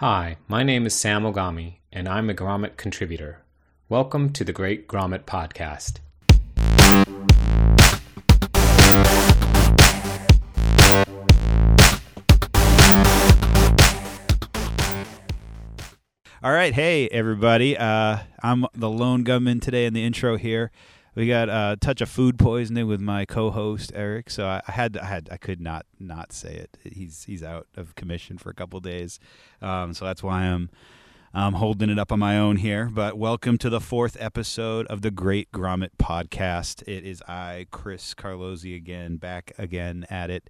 Hi, my name is Sam Ogami, and I'm a Grommet contributor. Welcome to the Great Grommet Podcast. All right, hey everybody. Uh, I'm the lone gunman today in the intro here. We got a touch of food poisoning with my co-host Eric, so I, I had I had I could not not say it. He's he's out of commission for a couple days, um, so that's why I'm I'm holding it up on my own here. But welcome to the fourth episode of the Great Grommet Podcast. It is I, Chris Carlozzi, again back again at it.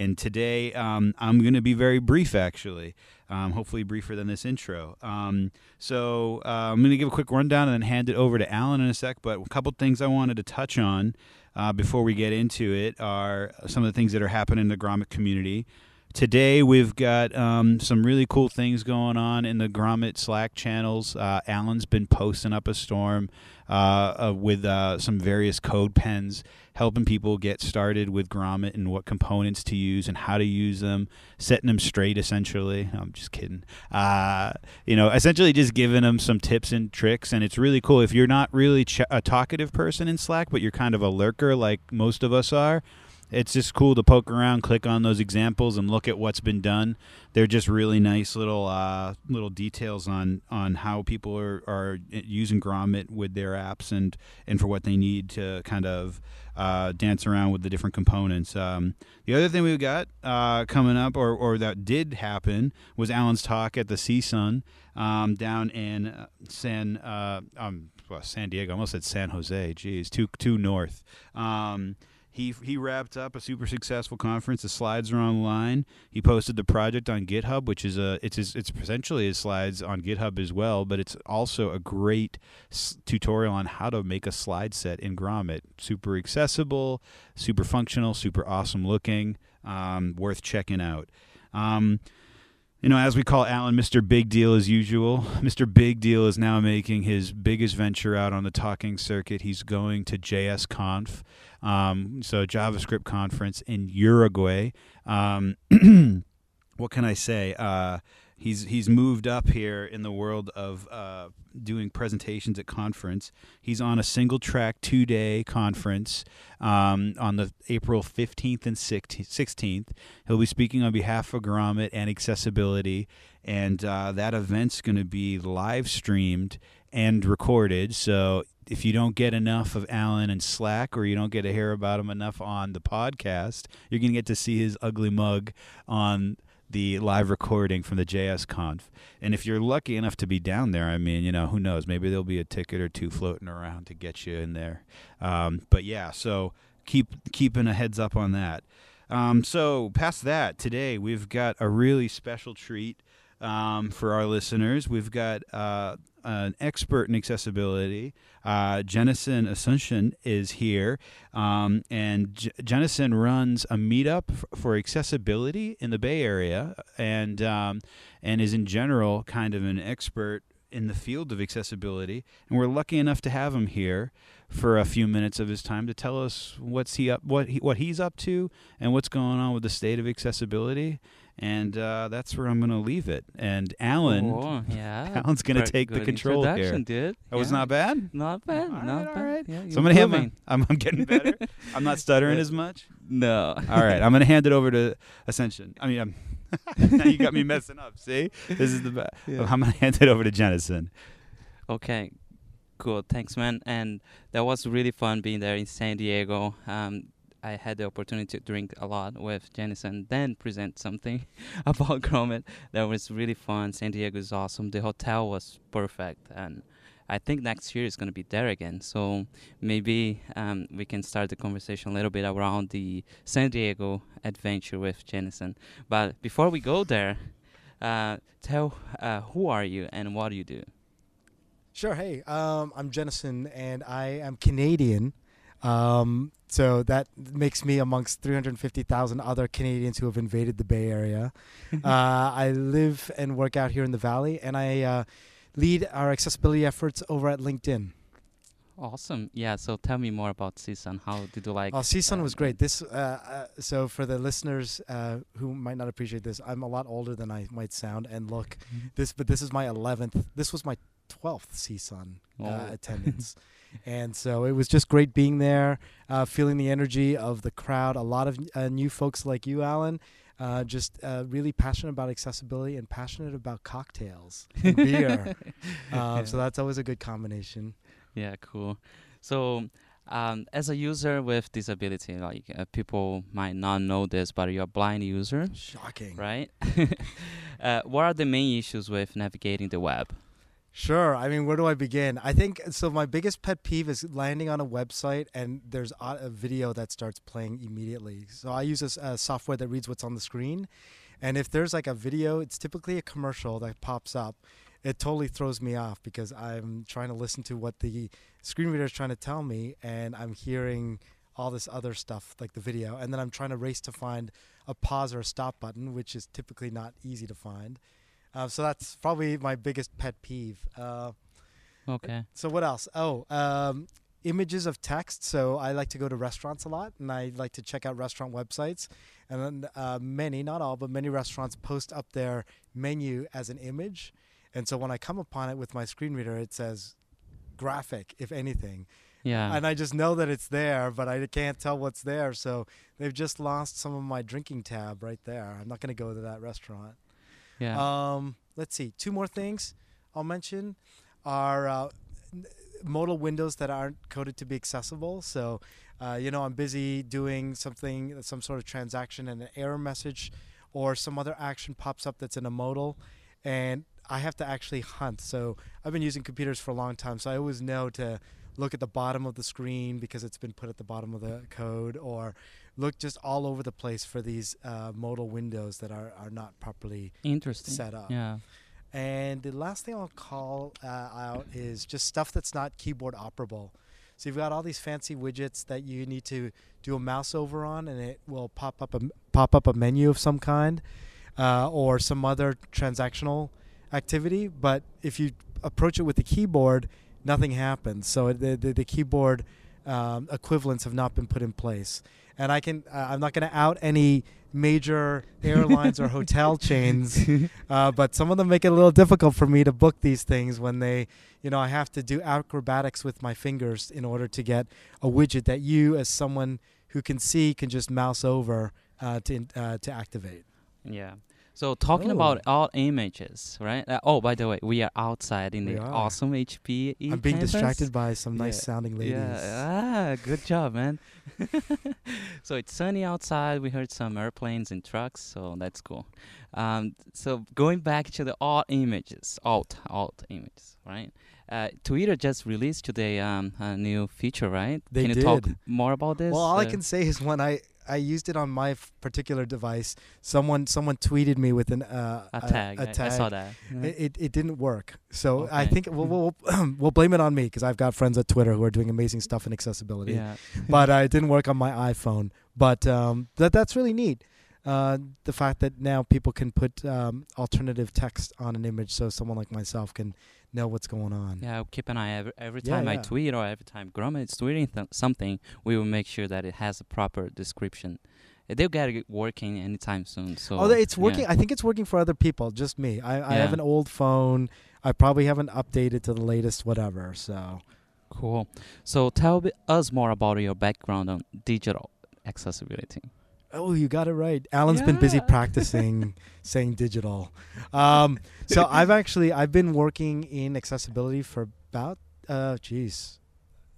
And today um, I'm going to be very brief, actually. Um, hopefully, briefer than this intro. Um, so, uh, I'm going to give a quick rundown and then hand it over to Alan in a sec. But a couple things I wanted to touch on uh, before we get into it are some of the things that are happening in the Grommet community. Today, we've got um, some really cool things going on in the Grommet Slack channels. Uh, Alan's been posting up a storm uh, uh, with uh, some various code pens, helping people get started with Grommet and what components to use and how to use them, setting them straight. Essentially, no, I'm just kidding. Uh, you know, essentially just giving them some tips and tricks, and it's really cool. If you're not really ch- a talkative person in Slack, but you're kind of a lurker like most of us are it's just cool to poke around, click on those examples, and look at what's been done. They're just really nice little uh, little details on on how people are, are using Grommet with their apps and and for what they need to kind of uh, dance around with the different components. Um, the other thing we got uh, coming up, or or that did happen, was Alan's talk at the CSUN um, down in uh, San uh, um, well, San Diego. I almost said San Jose. Geez, too too north. Um, he he wrapped up a super successful conference. The slides are online. He posted the project on GitHub, which is a it's his, it's essentially his slides on GitHub as well, but it's also a great s- tutorial on how to make a slide set in Grommet. Super accessible, super functional, super awesome looking. Um, worth checking out. Um, you know, as we call Alan Mr. Big Deal as usual, Mr. Big Deal is now making his biggest venture out on the talking circuit. He's going to JSConf, um, so JavaScript conference in Uruguay. Um, what can I say? Uh, he's he's moved up here in the world of uh, doing presentations at conference. He's on a single track two day conference um, on the April fifteenth and sixteenth. He'll be speaking on behalf of Grommet and accessibility, and uh, that event's going to be live streamed and recorded. So if you don't get enough of Alan and Slack, or you don't get to hear about him enough on the podcast, you're going to get to see his ugly mug on the live recording from the JS Conf. And if you're lucky enough to be down there, I mean, you know, who knows? Maybe there'll be a ticket or two floating around to get you in there. Um, but yeah, so keep keeping a heads up on that. Um, so past that, today we've got a really special treat um, for our listeners. We've got uh, an expert in accessibility. Uh, Jennison Asuncion is here, um, and J- Jennison runs a meetup f- for accessibility in the Bay Area, and um, and is in general kind of an expert in the field of accessibility. And we're lucky enough to have him here for a few minutes of his time to tell us what's he up, what he, what he's up to, and what's going on with the state of accessibility and uh, that's where I'm going to leave it. And Alan, oh, yeah, Alan's going to take the control here. Dude. That was not bad. Not bad. All not right, bad. All right. Yeah, so I'm going to hand my. I'm, I'm getting better. I'm not stuttering as much. No. All right. I'm going to hand it over to Ascension. I mean, I'm now you got me messing up. See, this is the best. Yeah. I'm going to hand it over to Jennison. Okay. Cool. Thanks, man. And that was really fun being there in San Diego. Um, I had the opportunity to drink a lot with Jennison, then present something about Grommet That was really fun. San Diego is awesome. The hotel was perfect, and I think next year is going to be there again. So maybe um, we can start the conversation a little bit around the San Diego adventure with Jennison. But before we go there, uh, tell uh, who are you and what do you do? Sure. Hey, um, I'm Jennison, and I am Canadian. Um, so that makes me amongst 350,000 other Canadians who have invaded the Bay Area. uh, I live and work out here in the Valley, and I uh, lead our accessibility efforts over at LinkedIn. Awesome. Yeah. So tell me more about CSUN. How did you like? Oh, CSUN uh, was great. This, uh, uh, so for the listeners uh, who might not appreciate this, I'm a lot older than I might sound and look. Mhm. This, but this is my 11th. This was my 12th CSUN uh, Oh. attendance, and so it was just great being there, uh, feeling the energy of the crowd. A lot of uh, new folks like you, Alan. Uh, just uh, really passionate about accessibility and passionate about cocktails and beer. Um, So that's always a good combination. Yeah, cool. So, um, as a user with disability, like uh, people might not know this, but you're a blind user, Shocking. right? uh, what are the main issues with navigating the web? Sure. I mean, where do I begin? I think so. My biggest pet peeve is landing on a website and there's a a video that starts playing immediately. So I use a, uh, software that reads what's on the screen, and if there's like a video, it's typically a commercial that pops up. It totally throws me off because I'm trying to listen to what the screen reader is trying to tell me, and I'm hearing all this other stuff like the video, and then I'm trying to race to find a pause or a stop button, which is typically not easy to find. Uh, so that's probably my biggest pet peeve. Uh, Okay. so what else? Oh, um, images of text. So I like to go to restaurants a lot, and I like to check out restaurant websites. And then uh, many, not all, but many restaurants post up their menu as an image. And so when I come upon it with my screen reader, it says graphic, if anything. Yeah. And I just know that it's there, but I can't tell what's there. So they've just lost some of my drinking tab right there. I'm not going to go to that restaurant. Yeah. Um, let's see. Two more things I'll mention are uh, modal windows that aren't coded to be accessible. So, uh, you know, I'm busy doing something, some sort of transaction, and an error message or some other action pops up that's in a modal, and I have to actually hunt. So, I've been using computers for a long time, so I always know to look at the bottom of the screen because it's been put at the bottom of the code, or look just all over the place for these uh, modal windows that are, are not properly Interesting. set up. Yeah. And the last thing I'll call uh, out is just stuff that's not keyboard operable. So you've got all these fancy widgets that you need to do a mouse over on, and it will pop up a pop up a menu of some kind, uh, or some other transactional activity. But if you approach it with the keyboard, nothing happens. So the the, the keyboard um, equivalents have not been put in place. And I can uh, I'm not going to out any major airlines or hotel chains uh, but some of them make it a little difficult for me to book these things when they, you know, I have to do acrobatics with my fingers in order to get a widget that you, as someone who can see, can just mouse over uh, to uh, to activate. Yeah. So talking Oh. about all images, right? Uh, oh, by the way, we are outside in We the are. awesome HP. I'm being campus. distracted by some nice Yeah. sounding ladies. Yeah, ah, good job, man. so it's sunny outside. We heard some airplanes and trucks, so that's cool. Um, so going back to the alt images, alt alt images, right? Uh, Twitter just released today um, a new feature, right? They Can you talk more about this? Well, all I Uh, can say is when I I used it on my f- particular device, someone someone tweeted me with an uh, a tag. A, I- tag. I, saw that. It, it, it didn't work. So I think we'll, we'll, we'll blame it on me because I've got friends at Twitter who are doing amazing stuff in accessibility. yeah. but uh, it didn't work on my iPhone. But um, that that's really neat. Uh, the fact that now people can put um, alternative text on an image, so someone like myself can know what's going on. Yeah, I'll keep an eye every, every Yeah, time I tweet or every time Grommet is tweeting th- something. We will make sure that it has a proper description. Uh, They'll get it working anytime soon. So Oh, it's yeah. working. I think it's working for other people, just me. I, I have an old phone. I probably haven't updated to the latest whatever. So Cool. So tell us more about your background on digital accessibility. Oh, you got it right. Alan's been busy practicing saying digital. Um, so I've actually I've been working in accessibility for about uh geez,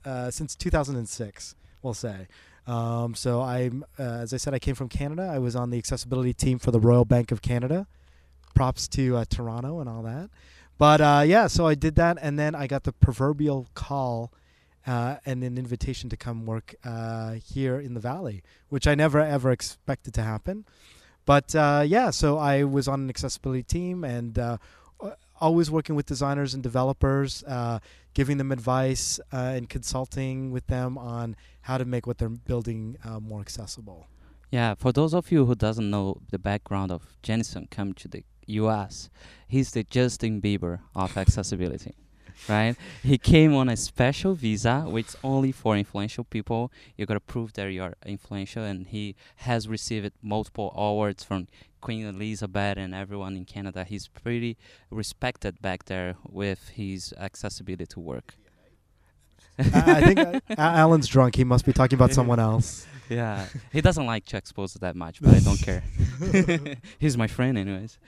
uh, since 2006, we'll say. Um, so I'm uh, as I said, I came from Canada. I was on the accessibility team for the Royal Bank of Canada. Props to uh, Toronto and all that. But uh, yeah, so I did that, and then I got the proverbial call uh, and an invitation to come work uh, here in the Valley which I never ever expected to happen. But uh, yeah, so I was on an accessibility team and uh, always working with designers and developers, uh, giving them advice uh, and consulting with them on how to make what they're building more accessible. Yeah, for those of you who doesn't know the background of Jennison come to the U.S., he's the Justin Bieber of accessibility. Right? He came on a special visa, which only for influential people. You gotta prove that you're influential, and he has received multiple awards from Queen Elizabeth and everyone in Canada. He's pretty respected back there with his accessibility to work. I, I think uh, Alan's drunk. He must be talking about someone else. Yeah, he doesn't like to expose that much, but I don't care. He's my friend, anyways.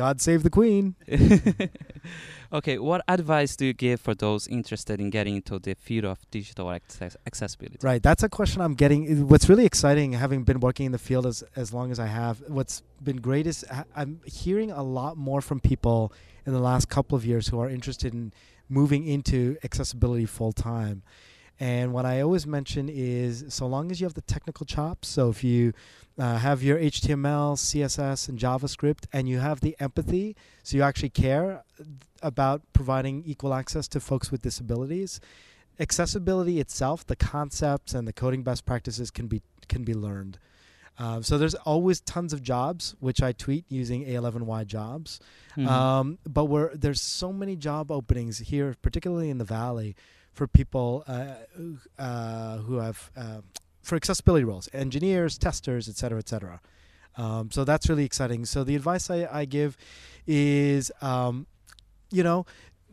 God save the queen. okay, what advice do you give for those interested in getting into the field of digital access- accessibility? Right, that's a question I'm getting. What's really exciting, having been working in the field as as long as I have, what's been great is I'm hearing a lot more from people in the last couple of years who are interested in moving into accessibility full time. And what I always mention is so long as you have the technical chops, so if you uh, have your HTML, CSS, and JavaScript, and you have the empathy, so you actually care about providing equal access to folks with disabilities, accessibility itself, the concepts and the coding best practices can be can be learned. Um, so there's always tons of jobs, which I tweet using A11Y jobs. Mhm. Um, but we're, there's so many job openings here, particularly in the valley, for people uh, who- uh, who have uh, for accessibility roles, engineers, testers, et cetera, et cetera. Um, so that's really exciting. So the advice I, I give is, um, you know,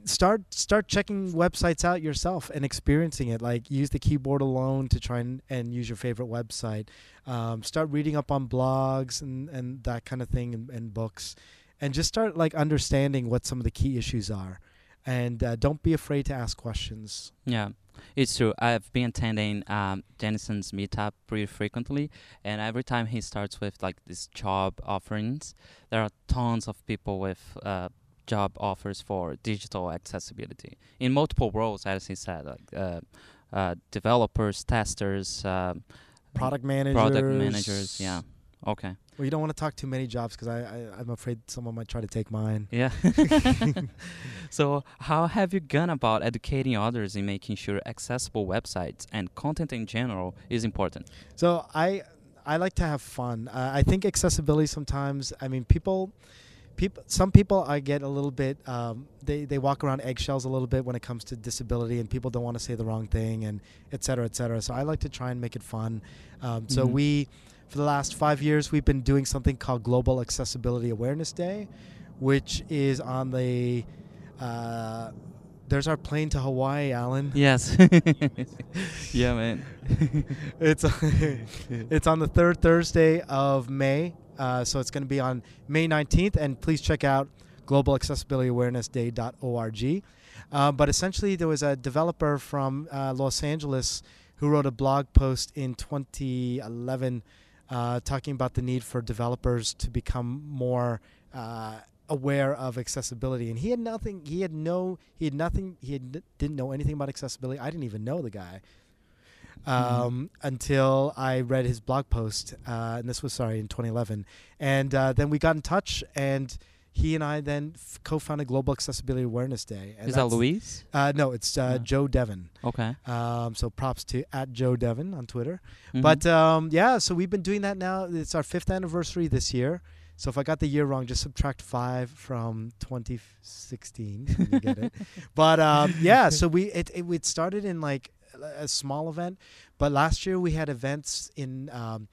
start start checking websites out yourself and experiencing it. Like use the keyboard alone to try and, and use your favorite website. Um, start reading up on blogs and, and that kind of thing and, and books, and just start like understanding what some of the key issues are. And uh, don't be afraid to ask questions. Yeah, it's true. I've been attending um, Jennison's meetup pretty frequently, and every time he starts with like these job offerings, there are tons of people with uh, job offers for digital accessibility in multiple roles, as he said, like uh, uh, developers, testers, um, Product managers. product managers. Yeah. Okay. Well, you don't want to talk too many jobs because I, I I'm afraid someone might try to take mine. Yeah. so, how have you gone about educating others in making sure accessible websites and content in general is important? So I I like to have fun. Uh, I think accessibility sometimes. I mean, people, people. Some people I get a little bit. Um, they they walk around eggshells a little bit when it comes to disability, and people don't want to say the wrong thing, and et cetera, et cetera. So I like to try and make it fun. Um, so Mhm. we, for the last five years, we've been doing something called Global Accessibility Awareness Day, which is on the. Uh, there's our plane to Hawaii, Alan. Yes. yeah, man. it's it's on the third Thursday of May, uh, so it's going to be on May 19th. And please check out globalaccessibilityawarenessday.org. Uh, but essentially, there was a developer from uh, Los Angeles who wrote a blog post in 2011 uh, talking about the need for developers to become more uh, aware of accessibility. And he had nothing. He had no. He had nothing. He had, didn't know anything about accessibility. I didn't even know the guy um, until I read his blog post, uh, and this was sorry in 2011. And uh, then we got in touch, and he and I then f- co-founded Global Accessibility Awareness Day. And Is that Louise? Uh, no, it's uh, No. Joe Devon. Okay. Um, so props to at Joe Devon on Twitter. Mhm. But um, yeah, so we've been doing that now. It's our fifth anniversary this year. So if I got the year wrong, just subtract five from 2016. you get it. But um, yeah, so we it, it it started in like a small event, but last year we had events in. Um,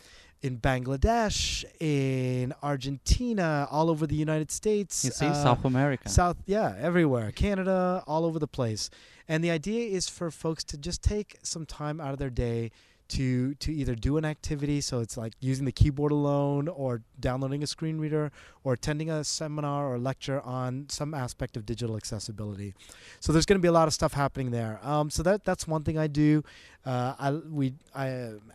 in Bangladesh, in Argentina, all over the United States, you see, uh, South America. South, yeah, everywhere. Canada, all over the place. And the idea is for folks to just take some time out of their day to to either do an activity, so it's like using the keyboard alone, or downloading a screen reader, or attending a seminar or lecture on some aspect of digital accessibility. So there's going to be a lot of stuff happening there. Um, so that that's one thing I do. Uh, I we I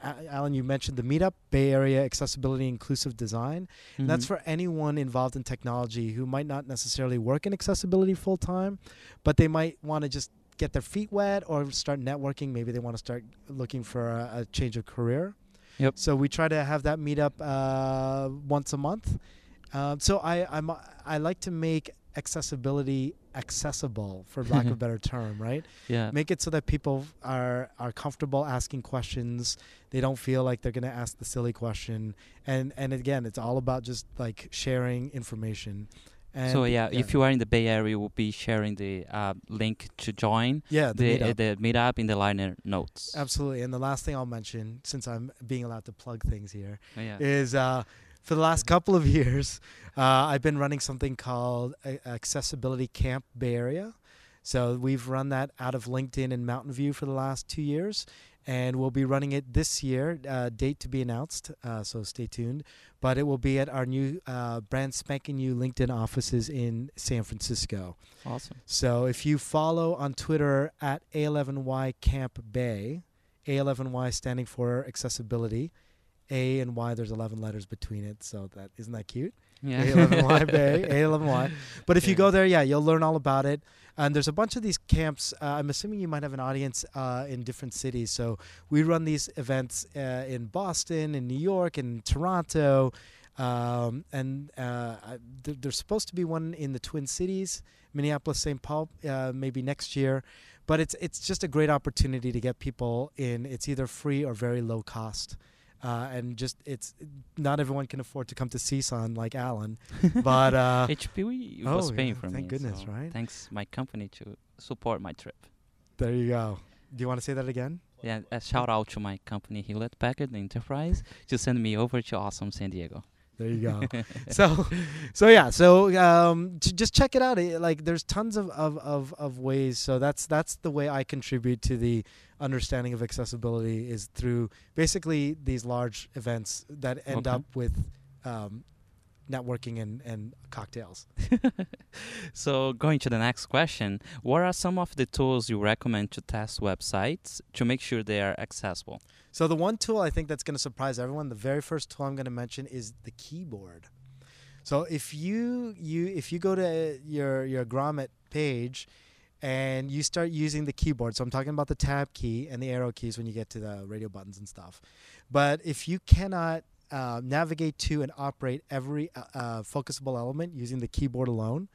uh, Alan, you mentioned the meetup, Bay Area Accessibility Inclusive Design. And that's for anyone involved in technology who might not necessarily work in accessibility full time, but they might want to just get their feet wet or start networking. Maybe they want to start looking for a, a change of career. Yep. So we try to have that meetup uh, once a month. Um, so I I'm, I like to make accessibility accessible, for lack of a better term, right? yeah. make it so that people are are comfortable asking questions they don't feel like they're going to ask the silly question and and again it's all about just like sharing information And so yeah, if you are in the Bay Area, we'll be sharing the uh, link to join yeah the, the meetup. uh, the meetup in the liner notes. absolutely. And the last thing I'll mention, since I'm being allowed to plug things here, Oh, yeah. is uh, for the last couple of years, uh, I've been running something called A- Accessibility Camp Bay Area. So we've run that out of LinkedIn and Mountain View for the last two years, and we'll be running it this year. Uh, date to be announced, uh, so stay tuned. But it will be at our new uh, brand spanking new LinkedIn offices in San Francisco. Awesome. So if you follow on Twitter at A11Y Camp Bay, A11Y standing for accessibility, A and Y there's 11 letters between it, so that isn't that cute? Yeah. A11Y Bay, A11Y. But if you go there, yeah, you'll learn all about it. And there's a bunch of these camps. Uh, I'm assuming you might have an audience uh, in different cities. So we run these events uh, in Boston, in New York, in Toronto, um, and uh, th- there's supposed to be one in the Twin Cities, Minneapolis, St. Paul, uh, maybe next year. But it's it's just a great opportunity to get people in. It's either free or very low cost. Uh, and just it's not everyone can afford to come to CSUN like Alan, but uh, HPE was oh, paying yeah, for me. thank goodness, so right? Thanks my company to support my trip. there you go. Do you want to say that again? Yeah, a shout out to my company Hewlett Packard Enterprise to send me over to awesome San Diego. There you go. so, so yeah. So um, to just check it out. It, like, there's tons of, of, of, of ways. So that's that's the way I contribute to the understanding of accessibility is through basically these large events that end Okay. up with um, networking and, and cocktails. so going to the next question, what are some of the tools you recommend to test websites to make sure they are accessible? So the one tool I think that's going to surprise everyone, the very first tool I'm going to mention is the keyboard. So if you you if you go to your your Grommet page and you start using the keyboard, so I'm talking about the tab key and the arrow keys when you get to the radio buttons and stuff. But if you cannot uh, navigate to and operate every uh, uh, focusable element using the keyboard alone,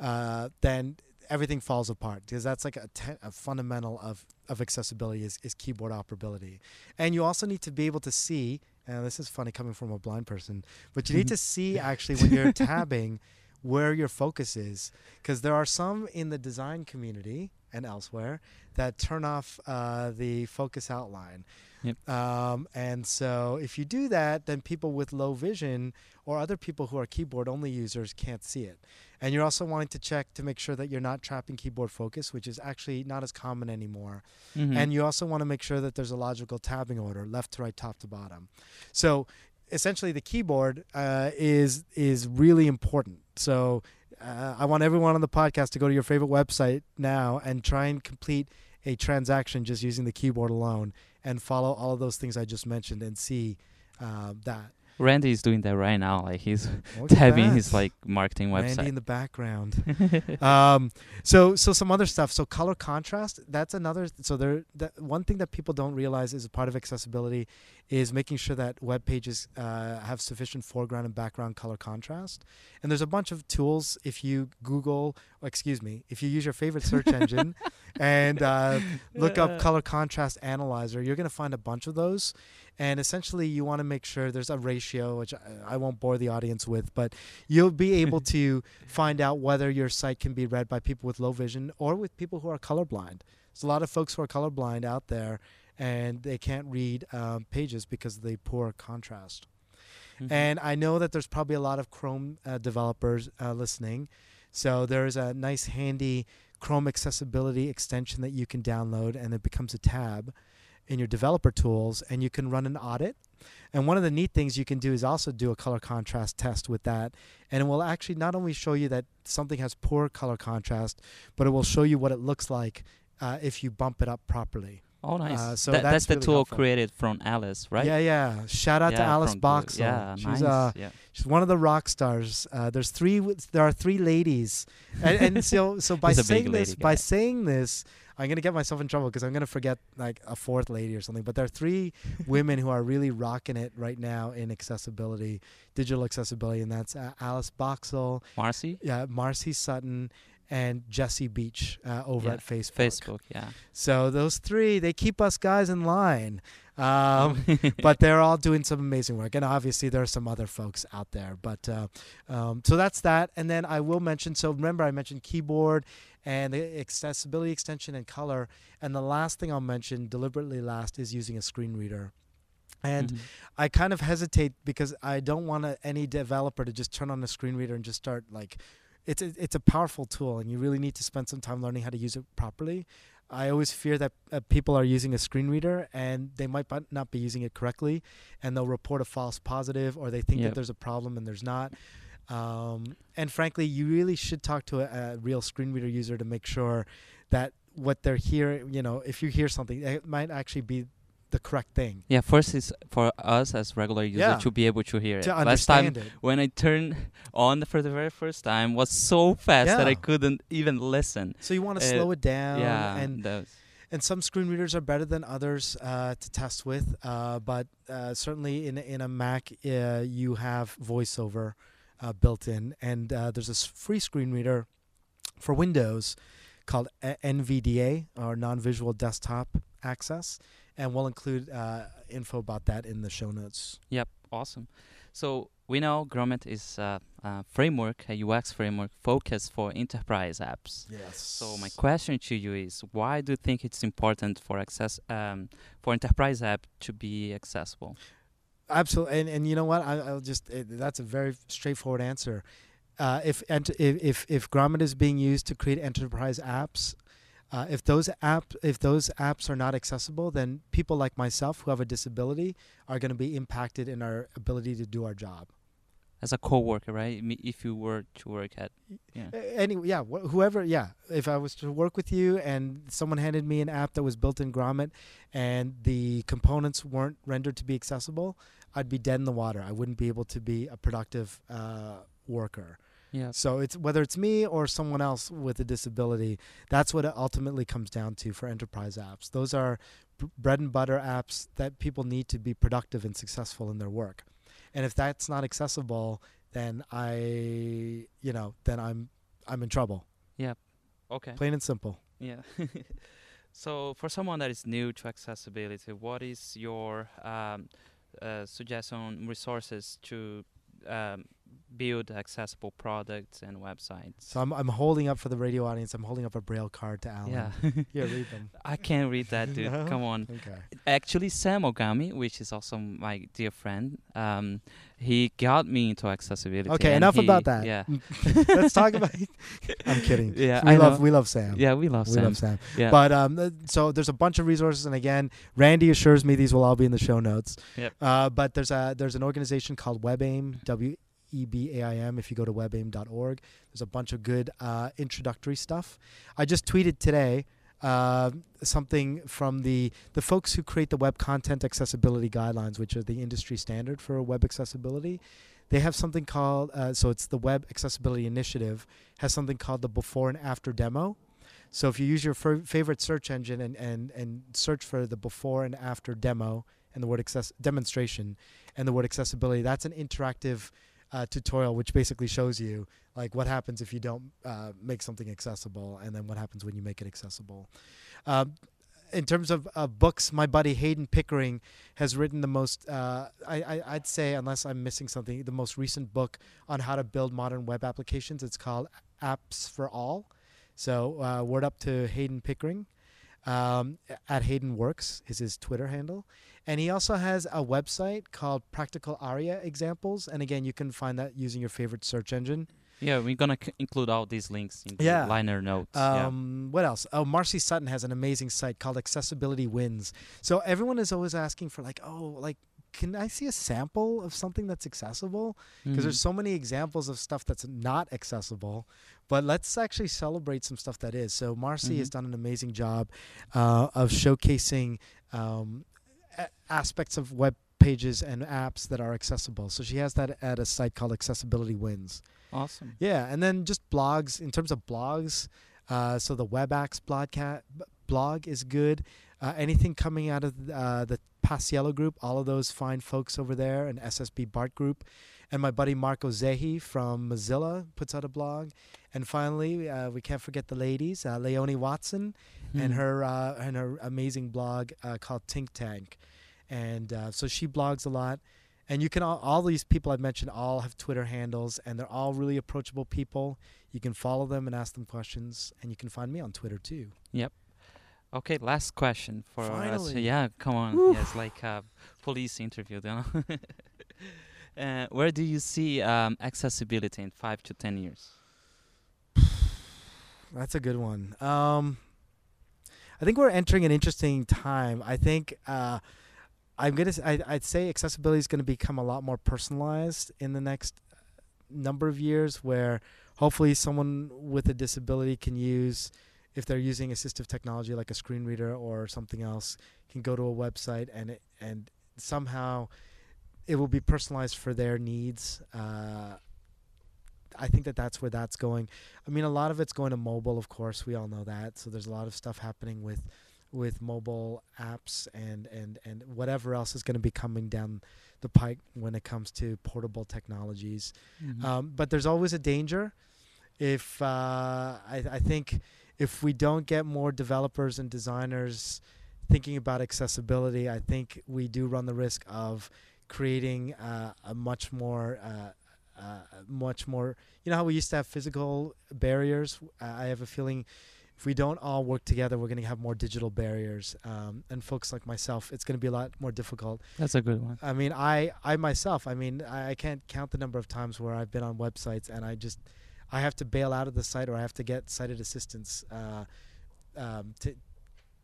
uh, then everything falls apart because that's like a, te- a fundamental of, of accessibility is, is keyboard operability. And you also need to be able to see, and this is funny coming from a blind person, but you need to see actually when you're tabbing where your focus is because there are some in the design community and elsewhere that turn off uh, the focus outline. Yep. Um, and so if you do that, then people with low vision or other people who are keyboard only users can't see it. And you're also wanting to check to make sure that you're not trapping keyboard focus, which is actually not as common anymore. Mhm. And you also want to make sure that there's a logical tabbing order, left to right, top to bottom. So essentially, the keyboard uh, is is really important. So uh, I want everyone on the podcast to go to your favorite website now and try and complete a transaction just using the keyboard alone and follow all of those things I just mentioned and see uh, that. Randy is doing that right now. Like he's Look tabbing his like marketing website. Randy in the background. um, so so some other stuff. So color contrast. That's another. So there. That one thing that people don't realize is a part of accessibility is making sure that web pages uh, have sufficient foreground and background color contrast. And there's a bunch of tools. If you Google, excuse me, if you use your favorite search engine and uh, look up color contrast analyzer, you're going to find a bunch of those. And essentially, you want to make sure there's a ratio, which I, I won't bore the audience with, but you'll be able to find out whether your site can be read by people with low vision or with people who are colorblind. There's a lot of folks who are colorblind out there, and they can't read um, pages because of the poor contrast. Mhm. And I know that there's probably a lot of Chrome uh, developers uh, listening. So there's a nice, handy Chrome accessibility extension that you can download, and it becomes a tab in your developer tools, and you can run an audit. And one of the neat things you can do is also do a color contrast test with that. And it will actually not only show you that something has poor color contrast, but it will show you what it looks like uh, if you bump it up properly. Oh, nice. uh, so That- that's that's the really tool helpful. created from Alice, right? Yeah, yeah. Shout out to Alice the- Yeah, she's nice. uh, yeah. she's one of the rock stars. Uh, there's three. w- There are three ladies, and, and so so by He's a big saying this, lady by saying this, I'm gonna get myself in trouble because I'm gonna forget like a fourth lady or something. But there are three women who are really rocking it right now in accessibility, digital accessibility, and that's uh, Alice Boxhall, Marcy, yeah, Marcy Sutton, and Jesse Beach uh, over Yeah, at Facebook. Facebook, yeah. So those three, they keep us guys in line. Um, but they're all doing some amazing work, and obviously there are some other folks out there. But uh, um, so that's that, and then I will mention. So remember, I mentioned keyboard and the accessibility extension and color, and the last thing I'll mention, deliberately last, is using a screen reader. And Mhm. I kind of hesitate because I don't want any developer to just turn on a screen reader and just start like it's a, it's a powerful tool and you really need to spend some time learning how to use it properly. I always fear that uh, people are using a screen reader and they might not be using it correctly and they'll report a false positive or they think Yep. that there's a problem and there's not. Um, and frankly, you really should talk to a, a real screen reader user to make sure that what they're hearing, you know, if you hear something, it might actually be the correct thing. Yeah, first is for us as regular users Yeah. to be able to hear To it. Last time it. when I turned on for the very first time was so fast that I couldn't even listen. So you want to Uh, slow it down, yeah, and those. and some screen readers are better than others uh, to test with. Uh, but uh, certainly in in a Mac, uh, you have VoiceOver uh, built in, and uh, there's a free screen reader for Windows called NVDA or Non-Visual Desktop Access, and we'll include uh, info about that in the show notes. Yep, awesome. So we know Grommet is a, a framework, a UX framework focused for enterprise apps. Yes. So my question to you is, why do you think it's important for access um, for enterprise app to be accessible? Absolutely, and and you know what? I, I'll just it, that's a very straightforward answer. Uh, if, ent- if if if Grommet is being used to create enterprise apps, uh, if those app if those apps are not accessible, then people like myself who have a disability are going to be impacted in our ability to do our job. As a coworker, right? If you were to work at, yeah, A- Anyway, yeah, wh- whoever, yeah. If I was to work with you and someone handed me an app that was built in Grommet and the components weren't rendered to be accessible, I'd be dead in the water. I wouldn't be able to be a productive uh, worker. Yeah, So it's whether it's me or someone else with a disability, that's what it ultimately comes down to for enterprise apps. Those are b- bread and butter apps that people need to be productive and successful in their work. And if that's not accessible, then I, you know, then I'm I'm in trouble. Yeah. Okay. Plain and simple. Yeah. so for someone that is new to accessibility, what is your um, uh, suggestion resources to um, build accessible products and websites? So I'm I'm holding up for the radio audience. I'm holding up a braille card to Alan. yeah, Here, read them. I can't read that, dude. No? Come on. Okay. Actually, Sam Ogami, which is also my dear friend, um, he got me into accessibility. Okay, enough about that. Yeah. Let's talk about. I'm kidding. Yeah, we I love know. we love Sam. Yeah, we love Sam. we Sam. love Sam. Yeah. But um, th- so there's a bunch of resources, and again, Randy assures me these will all be in the show notes. Yep. Uh, but there's a there's an organization called WebAIM, W E B A I M. If you go to webaim.org, there's a bunch of good uh, introductory stuff. I just tweeted today uh, something from the the folks who create the web content accessibility guidelines, which are the industry standard for web accessibility. They have something called uh, so it's the Web Accessibility Initiative has something called the before and after demo. So if you use your f- favorite search engine and, and, and search for the before and after demo and the word access demonstration and the word accessibility, that's an interactive uh, tutorial which basically shows you like what happens if you don't uh, make something accessible and then what happens when you make it accessible. Um, in terms of uh, books, my buddy Heydon Pickering has written the most, uh, I, I'd say, unless I'm missing something, the most recent book on how to build modern web applications. It's called Apps for All. So, uh, word up to Heydon Pickering. Um, at Heydon Works is his Twitter handle. And he also has a website called Practical Aria Examples. And again, you can find that using your favorite search engine. Yeah, we're gonna c- include all these links in the Yeah. liner notes. yeah. Um, What else? Oh, Marcy Sutton has an amazing site called Accessibility Wins. So everyone is always asking for like, oh, like, can I see a sample of something that's accessible? Because there's Mhm. so many examples of stuff that's not accessible. But let's actually celebrate some stuff that is. So Marcy has Mhm. done an amazing job uh, of showcasing um, a- aspects of web pages and apps that are accessible. So she has that at a site called Accessibility Wins. awesome. Yeah, and then just blogs in terms of blogs. Uh, so the WebAxe blogcat b- blog is good. Uh, anything coming out of uh, the Paciello group, all of those fine folks over there, and SSB Bart group, and my buddy Marco Zehe from Mozilla puts out a blog. And finally, uh, we can't forget the ladies, uh, Leonie Watson and Mhm. her uh, and her amazing blog uh, called Think Tank. and uh, so she blogs a lot. And you can all, all these people I've mentioned all have Twitter handles, and they're all really approachable people. You can follow them and ask them questions, and you can find me on Twitter too. Okay, last question for us. Yeah, come on. Yes, like a police interview. You know? uh, where do you see um, accessibility in five to ten years? That's a good one. Um, I think we're entering an interesting time. I think uh, I'm gonna. s- I, would say accessibility is going to become a lot more personalized in the next uh, number of years, where hopefully someone with a disability can use, if they're using assistive technology like a screen reader or something else, can go to a website and it, and somehow it will be personalized for their needs. Uh, I think that that's where that's going. I mean, a lot of it's going to mobile, of course. We all know that. So there's a lot of stuff happening with with mobile apps and and and whatever else is going to be coming down the pike when it comes to portable technologies. Um, but there's always a danger. If uh, I, I think if we don't get more developers and designers thinking about accessibility, I think we do run the risk of creating uh, a much more uh, uh, much more. You know how we used to have physical barriers. Uh, I have a feeling if we don't all work together, we're going to have more digital barriers. Um, and folks like myself, it's going to be a lot more difficult. That's a good one. I mean, I I myself, I mean, I, I can't count the number of times where I've been on websites and I just I have to bail out of the site or I have to get sighted assistance uh, um, to.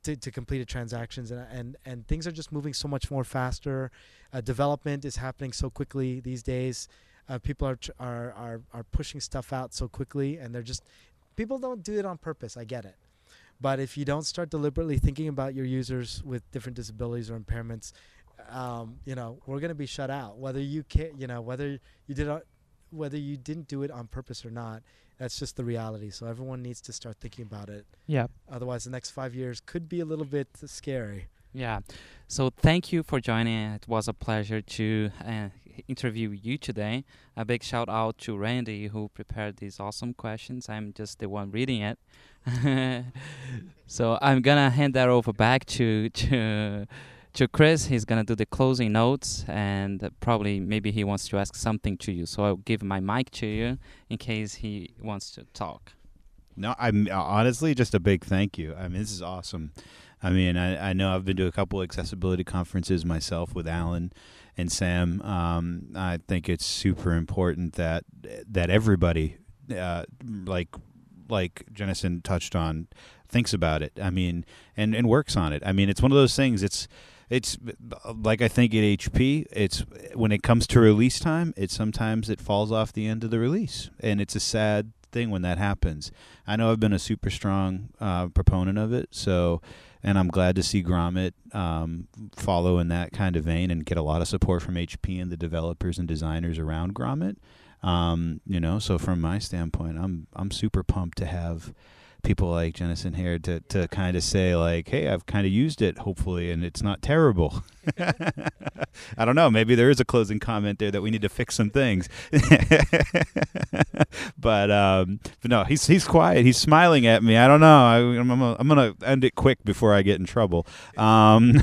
To, to complete transactions and, and and things are just moving so much more faster. Uh, development is happening so quickly these days. Uh, people are, tr- are are are pushing stuff out so quickly, and they're just people don't do it on purpose. I get it, but if you don't start deliberately thinking about your users with different disabilities or impairments, um, you know, we're going to be shut out. Whether you can, you know, whether you did, whether you didn't do it on purpose or not, that's just the reality. So everyone needs to start thinking about it. Yeah. Otherwise, the next five years could be a little bit scary. Yeah. So thank you for joining. It was a pleasure to uh, interview you today. A big shout out to Randy who prepared these awesome questions. I'm just the one reading it. so I'm gonna hand that over back to to to Chris. He's gonna do the closing notes and probably maybe he wants to ask something to you. So I'll give my mic to you in case he wants to talk. No, I'm uh, honestly just a big thank you. I mean, this is awesome. I mean, I, I know I've been to a couple accessibility conferences myself with Alan and Sam. Um, I think it's super important that that everybody, uh, like like Jennison touched on, thinks about it. I mean, and and works on it. I mean, it's one of those things. It's it's like I think at HP, it's when it comes to release time, it sometimes it falls off the end of the release, and it's a sad thing when that happens. I know I've been a super strong uh, proponent of it, so and I'm glad to see Grommet um, follow in that kind of vein and get a lot of support from HP and the developers and designers around Grommet. Um, you know, so from my standpoint, I'm I'm super pumped to have people like Jennison here to, to kind of say like, hey, I've kind of used it, hopefully, and it's not terrible. I don't know. Maybe there is a closing comment there that we need to fix some things. but um, but no, he's he's quiet. He's smiling at me. I don't know. I, I'm gonna, I'm gonna end it quick before I get in trouble. Um,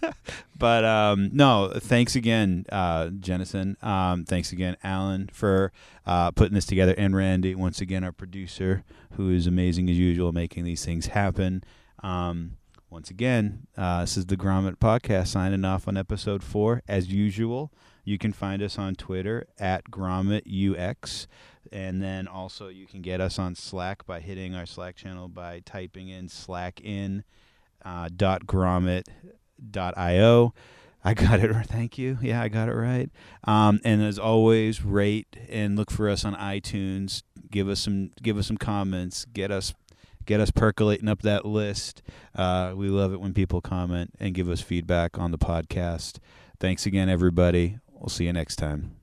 but um, no, thanks again, uh, Jennison. Um, thanks again, Alan, for uh, putting this together, and Randy, once again, our producer, who is amazing as usual, making these things happen. Um, once again, uh, this is the Grommet Podcast signing off on episode four. As usual, you can find us on Twitter at GrommetUX. And then also you can get us on Slack by hitting our Slack channel by typing in slackin uh, dot grommet. I got it. Thank you. Yeah, I got it right. Um, and as always, rate and look for us on iTunes. Give us some give us some comments. Get us get us percolating up that list. Uh, we love it when people comment and give us feedback on the podcast. Thanks again, everybody. We'll see you next time.